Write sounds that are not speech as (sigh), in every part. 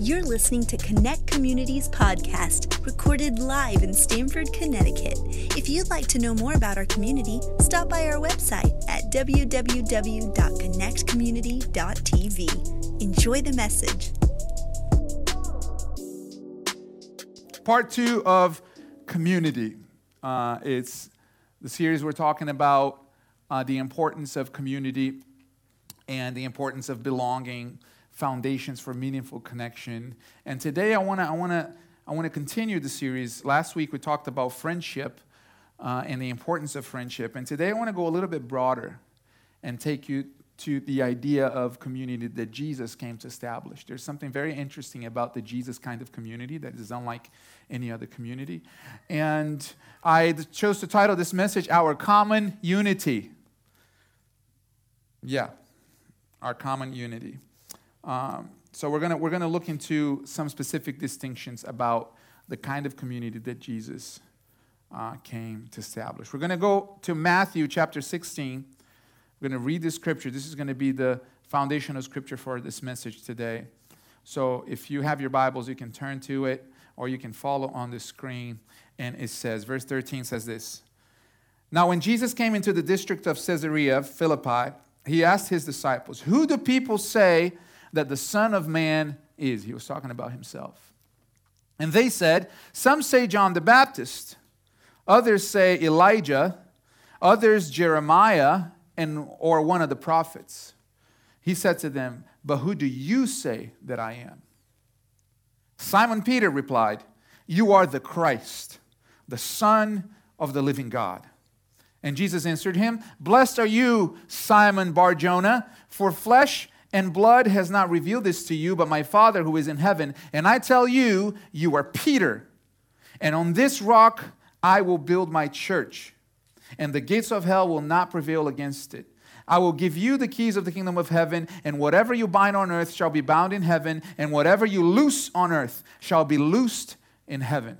You're listening to Connect Communities podcast, recorded live in Stamford, Connecticut. If you'd like to know more about our community, stop by our website at www.connectcommunity.tv. Enjoy the message. Part two of community. Uh, it's the series we're talking about uh, the importance of community and the importance of belonging, foundations for meaningful connection. And today I want to I want to I want to continue the series. Last week we talked about friendship uh, and the importance of friendship, and today I want to go a little bit broader and take you to the idea of community that Jesus came to establish. There's something very interesting about the Jesus kind of community that is unlike any other community. And I chose to title this message Our Common Unity. Yeah, our common unity. Um, so we're gonna we're gonna look into some specific distinctions about the kind of community that Jesus uh, came to establish. We're gonna go to Matthew chapter 16. We're gonna read the scripture. This is gonna be the foundational scripture for this message today. So if you have your Bibles, you can turn to it, or you can follow on the screen. And it says, verse 13 says this. Now, when Jesus came into the district of Caesarea Philippi, he asked his disciples, Who do people say that the Son of Man is? He was talking about himself. And they said, Some say John the Baptist, others say Elijah, others Jeremiah, and, or one of the prophets. He said to them, But who do you say that I am? Simon Peter replied, You are the Christ, the Son of the living God. And Jesus answered him, Blessed are you, Simon Barjona, for flesh and blood has not revealed this to you, but my Father who is in heaven. And I tell you, you are Peter. And on this rock I will build my church, and the gates of hell will not prevail against it. I will give you the keys of the kingdom of heaven, and whatever you bind on earth shall be bound in heaven, and whatever you loose on earth shall be loosed in heaven.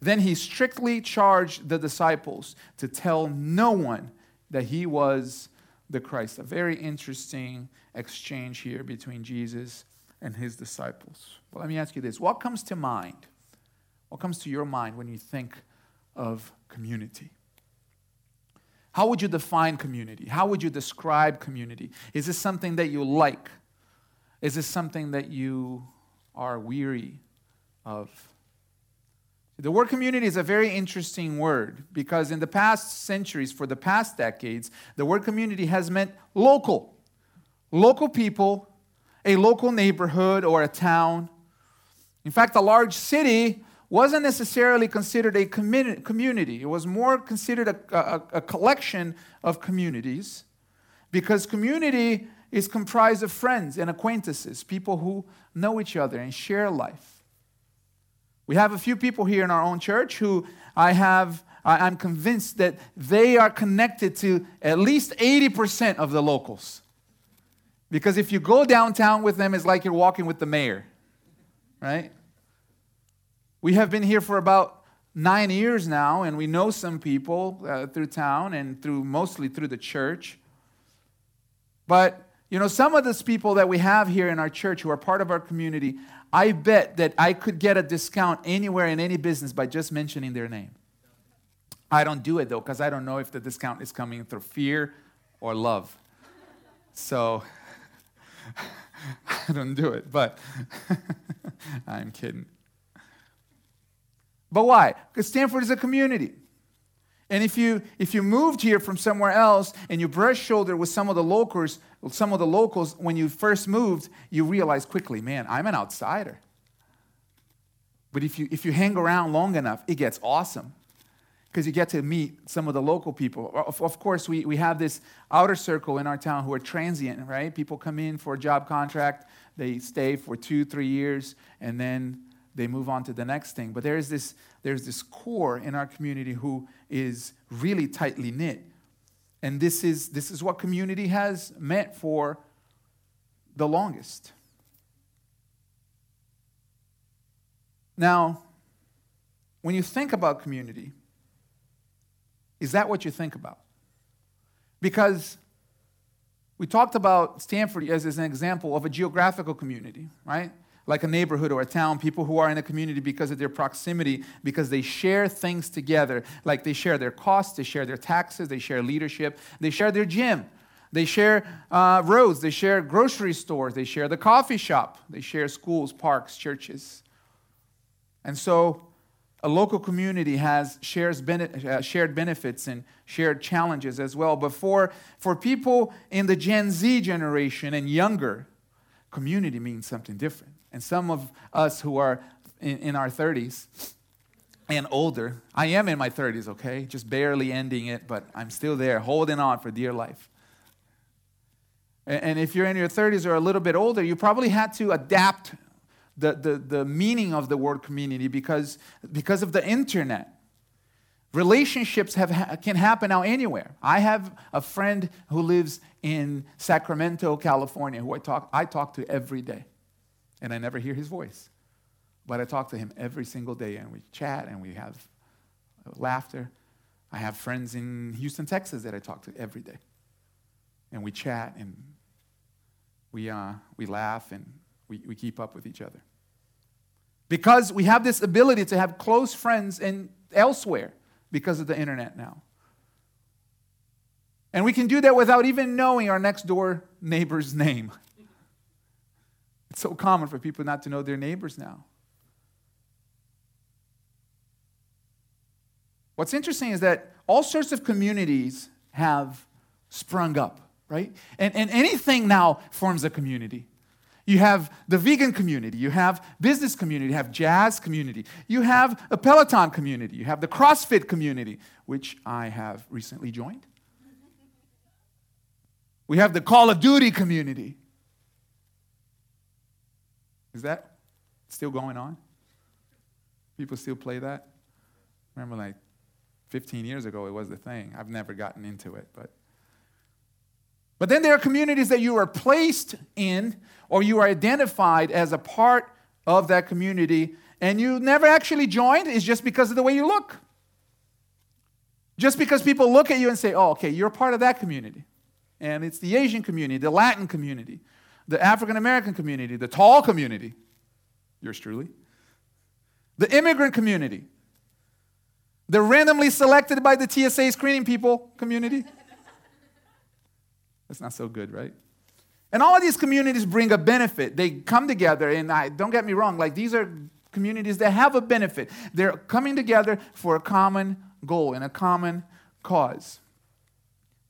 Then he strictly charged the disciples to tell no one that he was the Christ. A very interesting exchange here between Jesus and his disciples. Well, let me ask you this what comes to mind? What comes to your mind when you think of community? How would you define community? How would you describe community? Is this something that you like? Is this something that you are weary of? The word community is a very interesting word because in the past centuries, for the past decades, the word community has meant local. Local people, a local neighborhood or a town. In fact, a large city wasn't necessarily considered a community, it was more considered a, a, a collection of communities because community is comprised of friends and acquaintances, people who know each other and share life. We have a few people here in our own church who I have, I'm convinced that they are connected to at least 80% of the locals. Because if you go downtown with them, it's like you're walking with the mayor, right? We have been here for about nine years now, and we know some people uh, through town and through mostly through the church. But you know, some of those people that we have here in our church who are part of our community, I bet that I could get a discount anywhere in any business by just mentioning their name. I don't do it though, because I don't know if the discount is coming through fear or love. So (laughs) I don't do it, but (laughs) I'm kidding. But why? Because Stamford is a community. And if you if you moved here from somewhere else and you brush shoulder with some of the locals, some of the locals, when you first moved, you realize quickly, man, I'm an outsider. But if you, if you hang around long enough, it gets awesome because you get to meet some of the local people. Of, of, course, we, we have this outer circle in our town who are transient, right? People come in for a job contract, they stay for two, three years, and then they move on to the next thing. But there's this, there's this core in our community who is really tightly knit. And this is, this is what community has meant for the longest. Now, when you think about community, is that what you think about? Because we talked about Stamford as, as an example of a geographical community, right? like a neighborhood or a town, people who are in a community because of their proximity, because they share things together. Like they share their costs, they share their taxes, they share leadership, they share their gym, they share uh, roads, they share grocery stores, they share the coffee shop, they share schools, parks, churches. And so a local community has shares uh, shared benefits and shared challenges as well. But for, for people in the Gen Z generation and younger, community means something different. And some of us who are in, in our 30s and older, I am in my 30s, okay? Just barely ending it, but I'm still there, holding on for dear life. And if you're in your 30s or a little bit older, you probably had to adapt the, the, the meaning of the word community because, because of the internet. Relationships have, can happen now anywhere. I have a friend who lives in Sacramento, California, who I talk, I talk to every day, and I never hear his voice. But I talk to him every single day, and we chat and we have laughter. I have friends in Houston, Texas that I talk to every day, and we chat and we, uh, we laugh and we, we keep up with each other. Because we have this ability to have close friends in, elsewhere because of the internet now. And we can do that without even knowing our next door neighbor's (laughs) name. It's so common for people not to know their neighbors now. What's interesting is that all sorts of communities have sprung up, right? And, and anything now forms a community. You have the vegan community, you have business community, you have jazz community, you have a Peloton community, you have the CrossFit community, which I have recently joined. We have the Call of Duty community. Is that still going on? People still play that? Remember, like 15 years ago, it was the thing. I've never gotten into it, but. But then there are communities that you are placed in or you are identified as a part of that community and you never actually joined is just because of the way you look. Just because people look at you and say, oh, okay, you're part of that community. And it's the Asian community, the Latin community, the African American community, the tall community, yours truly, the immigrant community, the randomly selected by the TSA screening people community. That's not so good, right? And all of these communities bring a benefit. They come together, and I, don't get me wrong, like these are communities that have a benefit. They're coming together for a common goal and a common cause.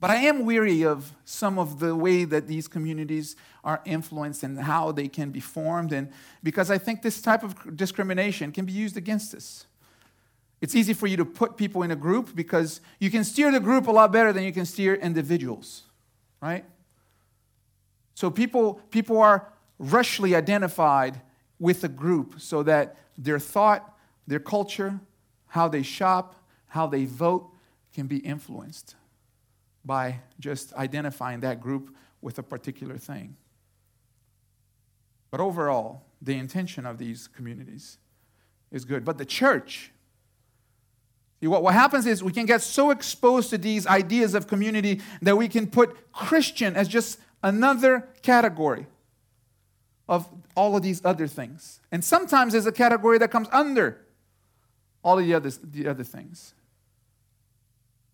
But I am weary of some of the way that these communities are influenced and how they can be formed, and because I think this type of discrimination can be used against us. It's easy for you to put people in a group because you can steer the group a lot better than you can steer individuals, right? So people, people are rushly identified with a group so that their thought, their culture, how they shop, how they vote can be influenced by just identifying that group with a particular thing. But overall, the intention of these communities is good. But the church, what, happens is we can get so exposed to these ideas of community that we can put Christian as just another category of all of these other things. And sometimes there's a category that comes under all of the other, the other things.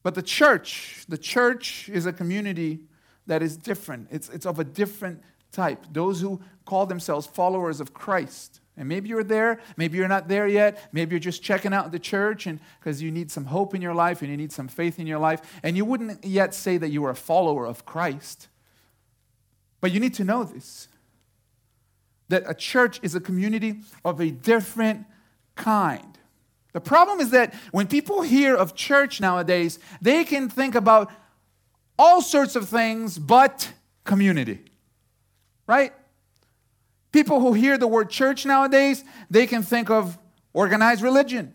But the church, the church is a community that is different. It's, it's of a different type. Those who call themselves followers of Christ. And maybe you're there, maybe you're not there yet. Maybe you're just checking out the church and because you need some hope in your life and you need some faith in your life. And you wouldn't yet say that you are a follower of Christ. But you need to know this that a church is a community of a different kind. The problem is that when people hear of church nowadays, they can think about all sorts of things but community. Right? People who hear the word church nowadays, they can think of organized religion.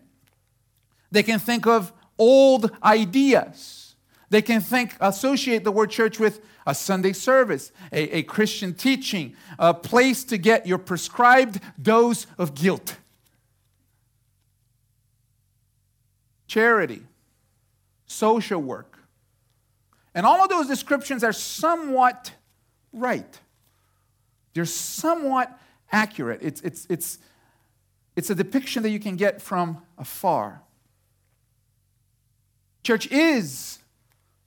They can think of old ideas. They can think, associate the word church with a Sunday service, a, a Christian teaching, a place to get your prescribed dose of guilt. Charity, social work. And all of those descriptions are somewhat right. They're somewhat accurate. It's, it's, it's, it's a depiction that you can get from afar. Church is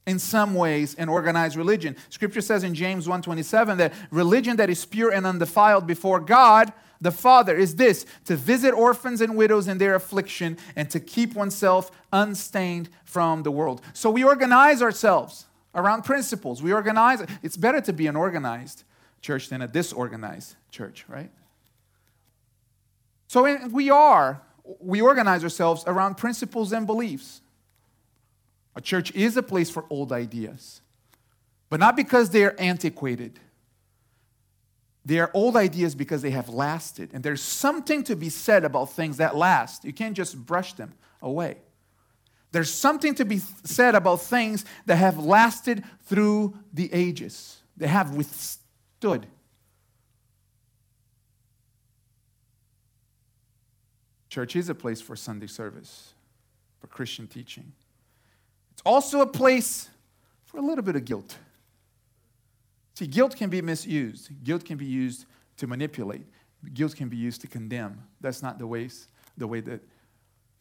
in some ways an organized religion. Scripture says in James 1:27 that religion that is pure and undefiled before God the Father is this to visit orphans and widows in their affliction and to keep oneself unstained from the world. So we organize ourselves around principles. We organize. It's better to be an organized church than a disorganized church, right? So we are, we organize ourselves around principles and beliefs. A church is a place for old ideas, but not because they're antiquated. They are old ideas because they have lasted. And there's something to be said about things that last. You can't just brush them away. There's something to be said about things that have lasted through the ages, they have withstood. Church is a place for Sunday service, for Christian teaching. It's also a place for a little bit of guilt. See, guilt can be misused. Guilt can be used to manipulate. Guilt can be used to condemn. That's not the way, the way that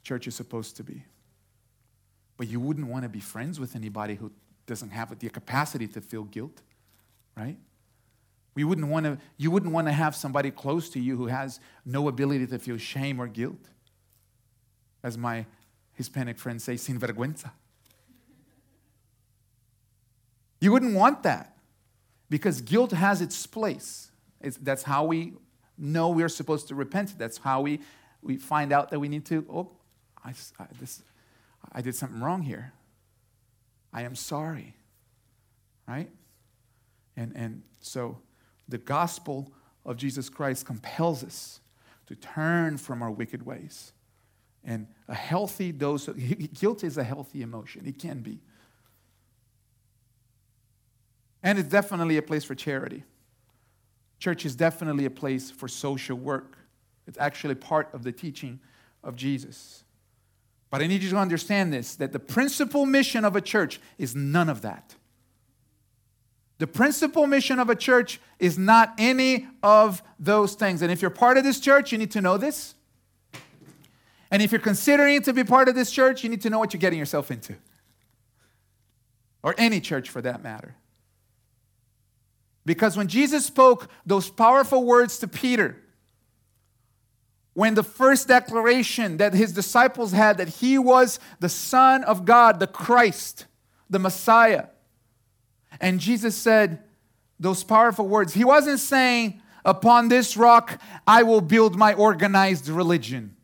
church is supposed to be. But you wouldn't want to be friends with anybody who doesn't have the capacity to feel guilt, right? We wouldn't want to, you wouldn't want to have somebody close to you who has no ability to feel shame or guilt. As my Hispanic friends say, sin vergüenza. You wouldn't want that because guilt has its place. It's, that's how we know we're supposed to repent. That's how we, we find out that we need to, oh, I, I, this, I did something wrong here. I am sorry. Right? And, and so the gospel of Jesus Christ compels us to turn from our wicked ways. And a healthy dose of (laughs) guilt is a healthy emotion. It can be. And it's definitely a place for charity. Church is definitely a place for social work. It's actually part of the teaching of Jesus. But I need you to understand this that the principal mission of a church is none of that. The principal mission of a church is not any of those things. And if you're part of this church, you need to know this. And if you're considering to be part of this church, you need to know what you're getting yourself into. Or any church for that matter. Because when Jesus spoke those powerful words to Peter, when the first declaration that his disciples had that he was the Son of God, the Christ, the Messiah, and Jesus said those powerful words, he wasn't saying, Upon this rock I will build my organized religion.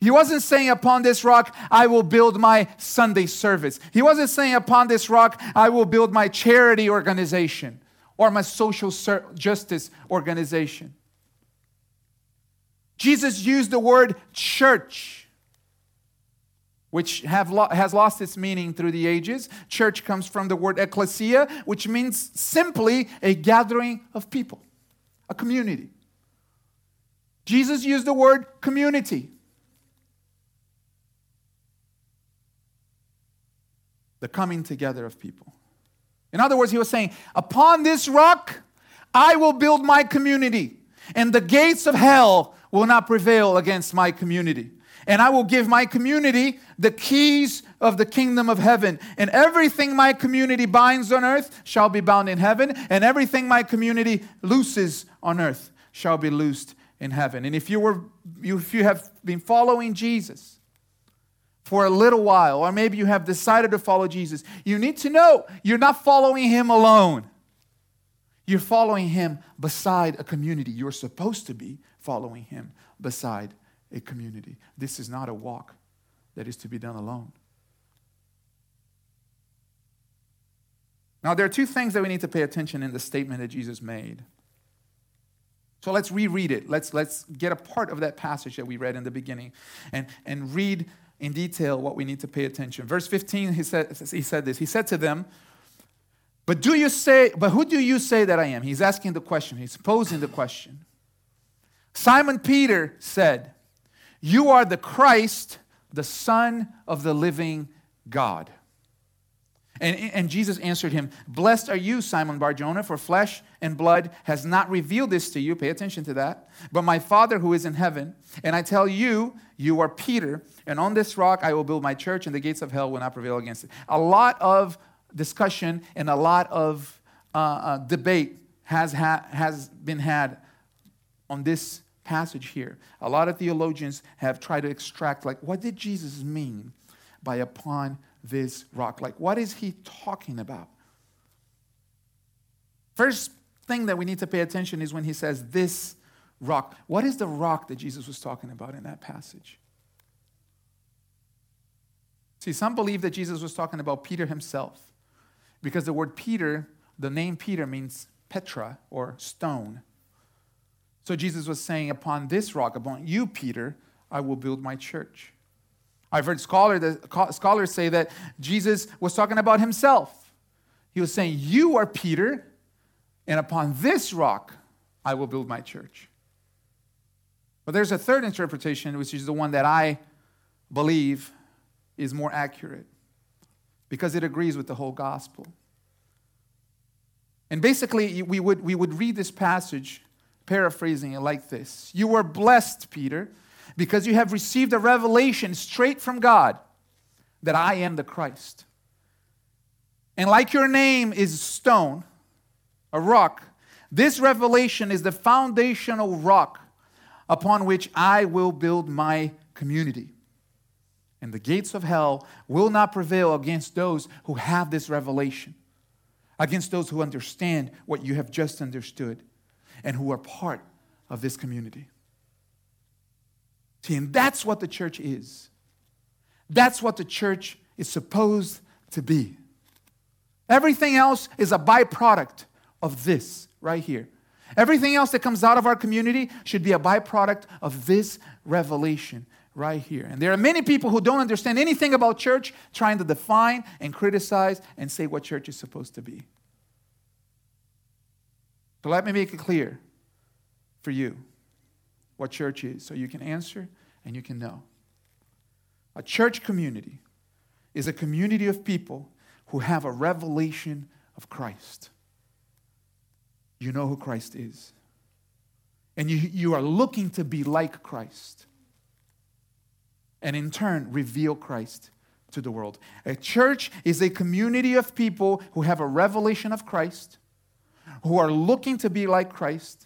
He wasn't saying, Upon this rock, I will build my Sunday service. He wasn't saying, Upon this rock, I will build my charity organization or my social justice organization. Jesus used the word church, which have lo- has lost its meaning through the ages. Church comes from the word ecclesia, which means simply a gathering of people, a community. Jesus used the word community. The coming together of people. In other words, he was saying, Upon this rock I will build my community, and the gates of hell will not prevail against my community. And I will give my community the keys of the kingdom of heaven. And everything my community binds on earth shall be bound in heaven, and everything my community looses on earth shall be loosed in heaven. And if you were if you have been following Jesus, for a little while, or maybe you have decided to follow Jesus, you need to know you're not following him alone. You're following him beside a community. You're supposed to be following him beside a community. This is not a walk that is to be done alone. Now, there are two things that we need to pay attention in the statement that Jesus made. So let's reread it. Let's, let's get a part of that passage that we read in the beginning and, and read in detail what we need to pay attention. Verse 15, he said, he said this. He said to them, But do you say, but who do you say that I am? He's asking the question, he's posing the question. Simon Peter said, You are the Christ, the Son of the living God. And, and Jesus answered him, Blessed are you, Simon Barjona, for flesh and blood has not revealed this to you. Pay attention to that. But my Father who is in heaven. And I tell you, you are Peter, and on this rock I will build my church, and the gates of hell will not prevail against it. A lot of discussion and a lot of uh, uh, debate has, ha- has been had on this passage here. A lot of theologians have tried to extract, like, what did Jesus mean by upon this rock? Like, what is he talking about? First thing that we need to pay attention is when he says this rock. What is the rock that Jesus was talking about in that passage? See, some believe that Jesus was talking about Peter himself because the word Peter, the name Peter means Petra or stone. So Jesus was saying, Upon this rock, upon you, Peter, I will build my church. I've heard scholar, scholars say that Jesus was talking about himself. He was saying, You are Peter, and upon this rock I will build my church. But there's a third interpretation, which is the one that I believe is more accurate because it agrees with the whole gospel. And basically, we would, we would read this passage, paraphrasing it like this You were blessed, Peter because you have received a revelation straight from God that I am the Christ. And like your name is stone, a rock, this revelation is the foundational rock upon which I will build my community. And the gates of hell will not prevail against those who have this revelation, against those who understand what you have just understood, and who are part of this community. See, and that's what the church is. That's what the church is supposed to be. Everything else is a byproduct of this right here. Everything else that comes out of our community should be a byproduct of this revelation right here. And there are many people who don't understand anything about church trying to define and criticize and say what church is supposed to be. So let me make it clear for you what church is so you can answer and you can know. A church community is a community of people who have a revelation of Christ. You know who Christ is. And you, you are looking to be like Christ. And in turn, reveal Christ to the world. A church is a community of people who have a revelation of Christ, who are looking to be like Christ,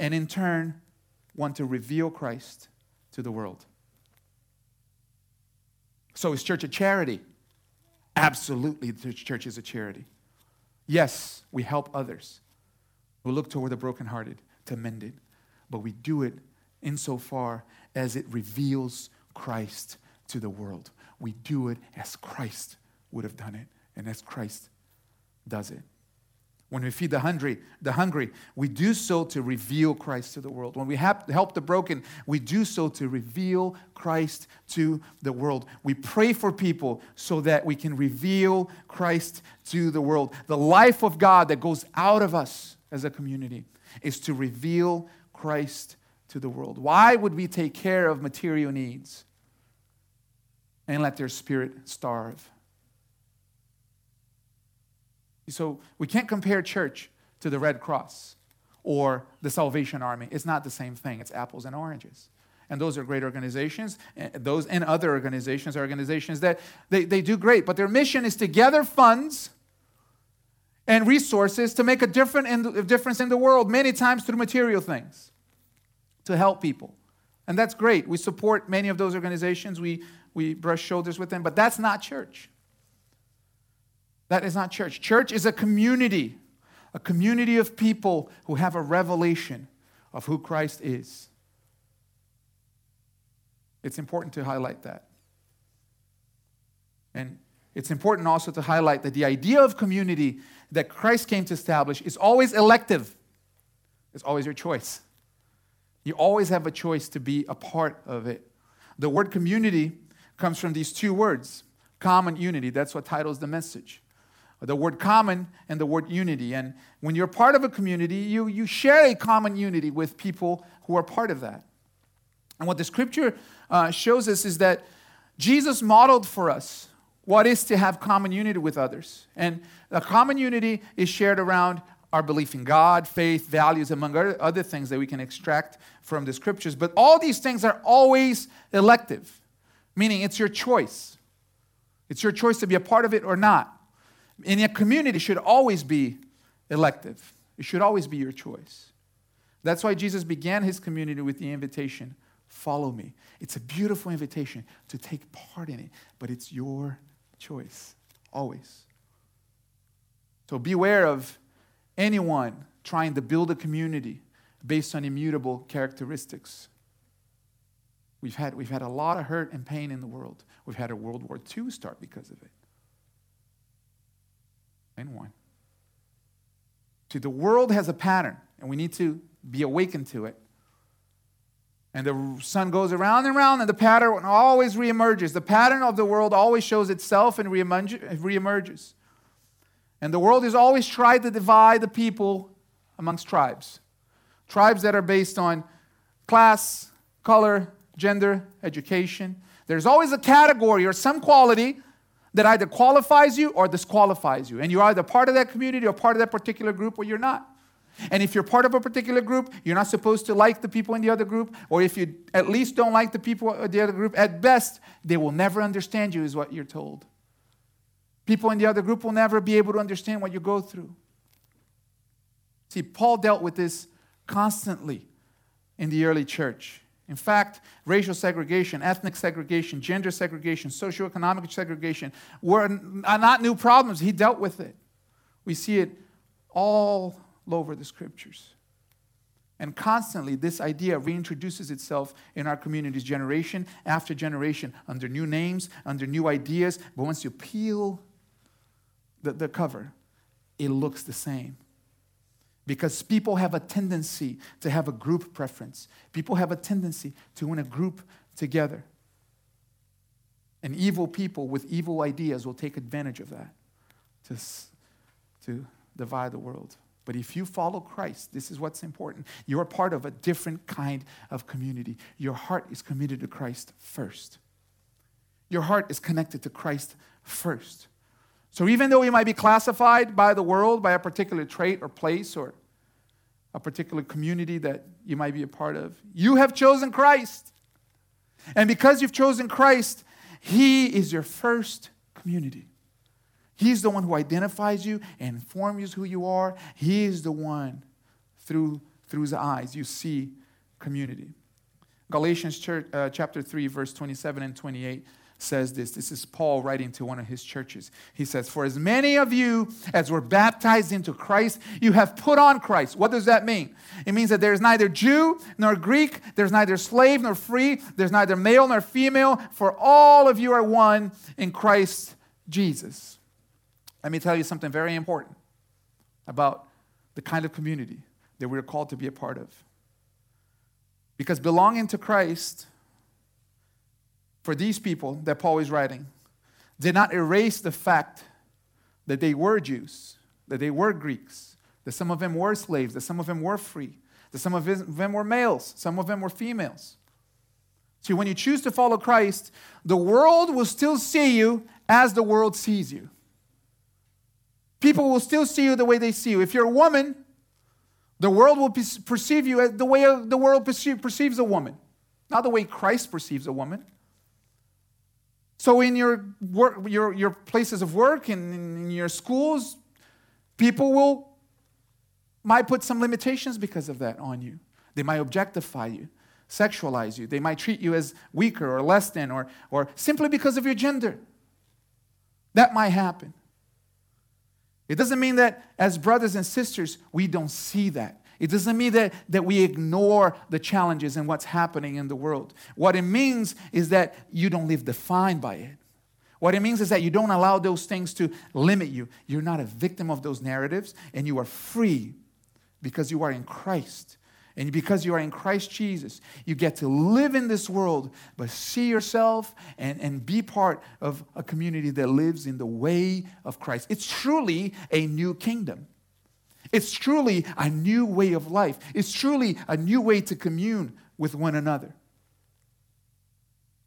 and in turn, want to reveal Christ to the world. So is church a charity? Absolutely, the church is a charity. Yes, we help others. We look toward the brokenhearted to mend it, but we do it insofar as it reveals Christ to the world. We do it as Christ would have done it, and as Christ does it. When we feed the hungry, the hungry, we do so to reveal Christ to the world. When we help the broken, we do so to reveal Christ to the world. We pray for people so that we can reveal Christ to the world. The life of God that goes out of us as a community is to reveal Christ to the world. Why would we take care of material needs and let their spirit starve? So we can't compare church to the Red Cross or the Salvation Army. It's not the same thing, it's apples and oranges. And those are great organizations. Eh, those and other organizations are organizations that they, they do great, but their mission is to gather funds and resources to make a different difference in the world, many times through material things, to help people. And that's great. We support many of those organizations, we, we brush shoulders with them, but that's not church. That is not church. Church is a community, a community of people who have a revelation of who Christ is. It's important to highlight that. And it's important also to highlight that the idea of community that Christ came to establish is always elective, it's always your choice. You always have a choice to be a part of it. The word community comes from these two words common unity. That's what titles the message the word common and the word unity. And when you're part of a community, you, you share a common unity with people who are part of that. And what the scripture uh, shows us is that Jesus modeled for us what is to have common unity with others. And the common unity is shared around our belief in God, faith, values, among other things that we can extract from the scriptures. But all these things are always elective, meaning it's your choice. It's your choice to be a part of it or not. In a community should always be elective. It should always be your choice. That's why Jesus began his community with the invitation, follow me. It's a beautiful invitation to take part in it, but it's your choice, always. So beware of anyone trying to build a community based on immutable characteristics. We've had, we've had a lot of hurt and pain in the world. We've had a World War II start because of it. And one. See, the world has a pattern, and we need to be awakened to it. And the sun goes around and around, and the pattern always reemerges. The pattern of the world always shows itself and reemerges. And the world has always tried to divide the people amongst tribes. Tribes that are based on class, color, gender, education. There's always a category or some quality that either qualifies you or disqualifies you. And you're either part of that community or part of that particular group or you're not. And if you're part of a particular group, you're not supposed to like the people in the other group, or if you at least don't like the people in the other group, at best, they will never understand you, is what you're told. People in the other group will never be able to understand what you go through. See, Paul dealt with this constantly in the early church. In fact, racial segregation, ethnic segregation, gender segregation, socioeconomic segregation were not new problems. He dealt with it. We see it all over the scriptures. And constantly, this idea reintroduces itself in our communities, generation after generation, under new names, under new ideas. But once you peel the, the cover, it looks the same. Because people have a tendency to have a group preference. People have a tendency to want to group together. And evil people with evil ideas will take advantage of that to, to divide the world. But if you follow Christ, this is what's important. You're part of a different kind of community. Your heart is committed to Christ first. Your heart is connected to Christ first. So even though you might be classified by the world by a particular trait or place or a particular community that you might be a part of, you have chosen Christ. And because you've chosen Christ, He is your first community. He's the one who identifies you and informs you who you are. He is the one through, through his eyes you see community. Galatians church, uh, chapter 3, verse 27 and 28 says this. This is Paul writing to one of his churches. He says, For as many of you as were baptized into Christ, you have put on Christ. What does that mean? It means that there's neither Jew nor Greek, there's neither slave nor free, there's neither male nor female, for all of you are one in Christ Jesus. Let me tell you something very important about the kind of community that we're called to be a part of. Because belonging to Christ for these people that Paul is writing did not erase the fact that they were Jews, that they were Greeks, that some of them were slaves, that some of them were free, that some of them were males, some of them were females. See, when you choose to follow Christ, the world will still see you as the world sees you. People will still see you the way they see you. If you're a woman, the world will perceive you as the way the world perceives a woman, not the way Christ perceives a woman. So in your work, your, your places of work and in your schools, people will might put some limitations because of that on you. They might objectify you, sexualize you. They might treat you as weaker or less than or, or simply because of your gender. That might happen. It doesn't mean that as brothers and sisters, we don't see that. It doesn't mean that, that we ignore the challenges and what's happening in the world. What it means is that you don't live defined by it. What it means is that you don't allow those things to limit you. You're not a victim of those narratives, and you are free because you are in Christ. And because you are in Christ Jesus, you get to live in this world, but see yourself and, and be part of a community that lives in the way of Christ. It's truly a new kingdom. It's truly a new way of life. It's truly a new way to commune with one another.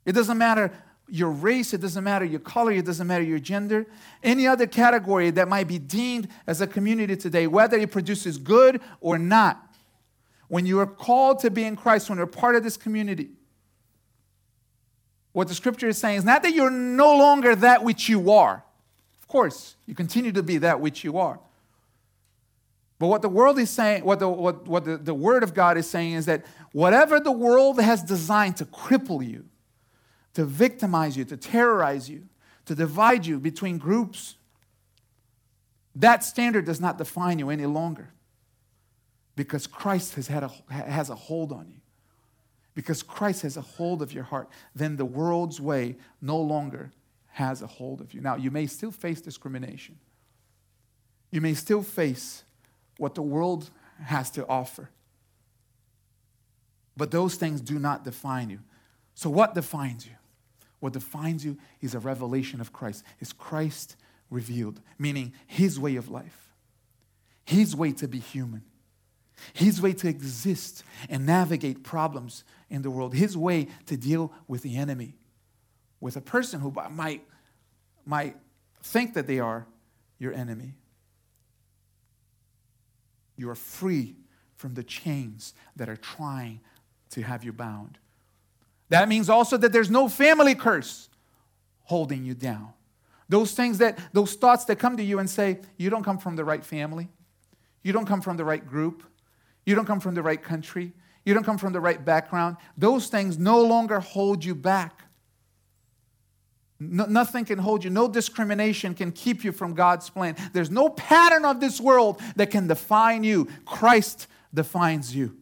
It doesn't matter your race, it doesn't matter your color, it doesn't matter your gender, any other category that might be deemed as a community today, whether it produces good or not. When you are called to be in Christ, when you're part of this community, what the scripture is saying is not that you're no longer that which you are. Of course, you continue to be that which you are. But what the world is saying, what the, what, what the, the word of God is saying is that whatever the world has designed to cripple you, to victimize you, to terrorize you, to divide you between groups, that standard does not define you any longer because Christ has, had a, has a hold on you. Because Christ has a hold of your heart, then the world's way no longer has a hold of you. Now, you may still face discrimination. You may still face what the world has to offer. But those things do not define you. So, what defines you? What defines you is a revelation of Christ. Is Christ revealed, meaning his way of life, his way to be human, his way to exist and navigate problems in the world, his way to deal with the enemy, with a person who might, might think that they are your enemy. You are free from the chains that are trying to have you bound. That means also that there's no family curse holding you down. Those things that, those thoughts that come to you and say, you don't come from the right family, you don't come from the right group, you don't come from the right country, you don't come from the right background, those things no longer hold you back. No, nothing can hold you. No discrimination can keep you from God's plan. There's no pattern of this world that can define you. Christ defines you.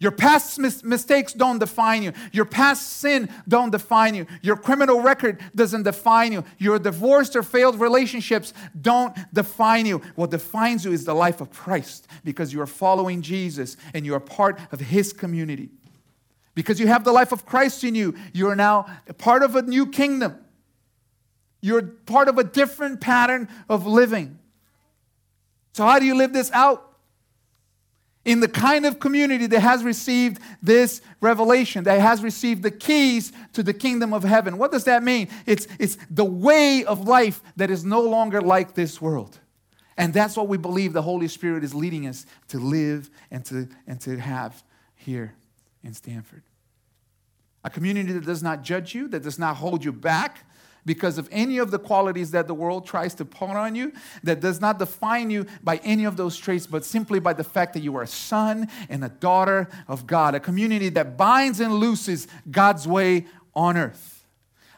Your past mis- mistakes don't define you. Your past sin don't define you. Your criminal record doesn't define you. Your divorced or failed relationships don't define you. What defines you is the life of Christ because you are following Jesus and you are part of his community. Because you have the life of Christ in you, you are now part of a new kingdom. You're part of a different pattern of living. So, how do you live this out? In the kind of community that has received this revelation, that has received the keys to the kingdom of heaven. What does that mean? It's, it's the way of life that is no longer like this world. And that's what we believe the Holy Spirit is leading us to live and to, and to have here in Stamford. A community that does not judge you, that does not hold you back, because of any of the qualities that the world tries to put on you that does not define you by any of those traits, but simply by the fact that you are a son and a daughter of God, a community that binds and looses God's way on earth.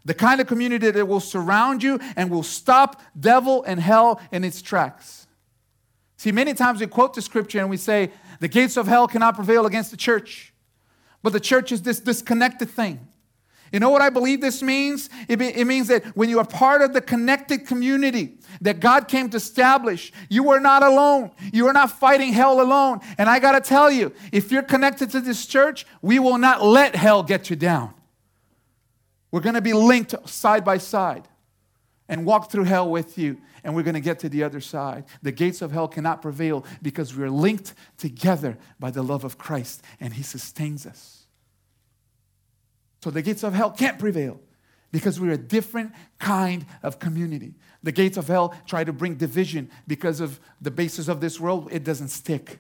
The kind of community that will surround you and will stop devil and hell in its tracks. See, many times we quote the scripture and we say, the gates of hell cannot prevail against the church. But the church is this disconnected thing. You know what I believe this means? It, be, it, means that when you are part of the connected community that God came to establish, you are not alone. You are not fighting hell alone. And I got to tell you, if you're connected to this church, we will not let hell get you down. We're going to be linked side by side and walk through hell with you, and we're going to get to the other side. The gates of hell cannot prevail because we're linked together by the love of Christ, and He sustains us. So the gates of hell can't prevail because we're a different kind of community. The gates of hell try to bring division because of the basis of this world, it doesn't stick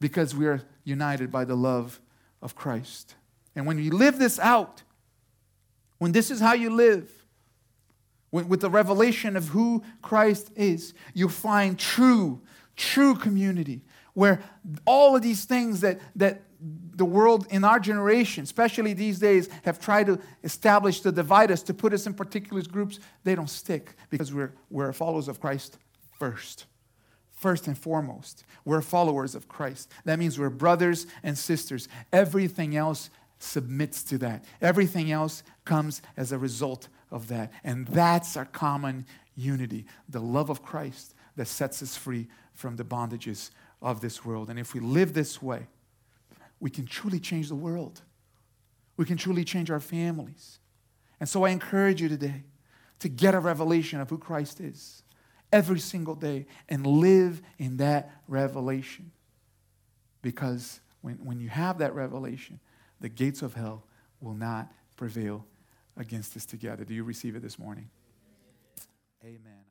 because we are united by the love of Christ. And when you live this out, when this is how you live, with the revelation of who Christ is, you find true, true community where all of these things that, that the world in our generation, especially these days, have tried to establish to divide us, to put us in particular groups, they don't stick because we're, we're followers of Christ first. First and foremost, we're followers of Christ. That means we're brothers and sisters. Everything else submits to that, everything else comes as a result of that. And that's our common unity the love of Christ that sets us free from the bondages of this world. And if we live this way, we can truly change the world. We can truly change our families. And so I encourage you today to get a revelation of who Christ is every single day and live in that revelation. Because when, when you have that revelation, the gates of hell will not prevail against us together. Do you receive it this morning? Amen.